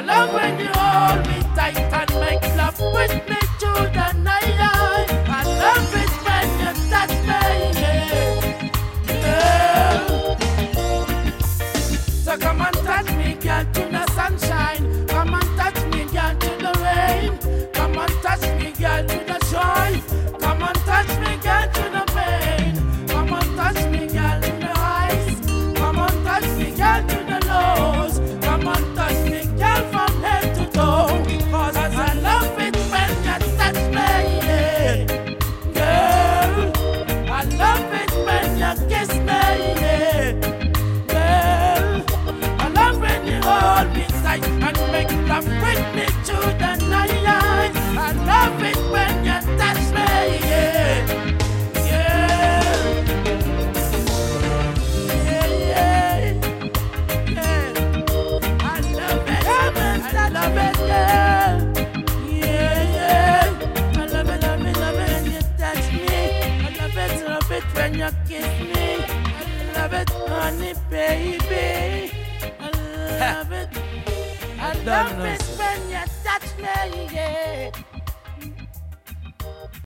I love when you hold me tight and make love with me through the night. I love it when you touch me, yeah. yeah. So come on. kiss me. I love it, honey, baby. I love it. I love it when you touch me, yeah.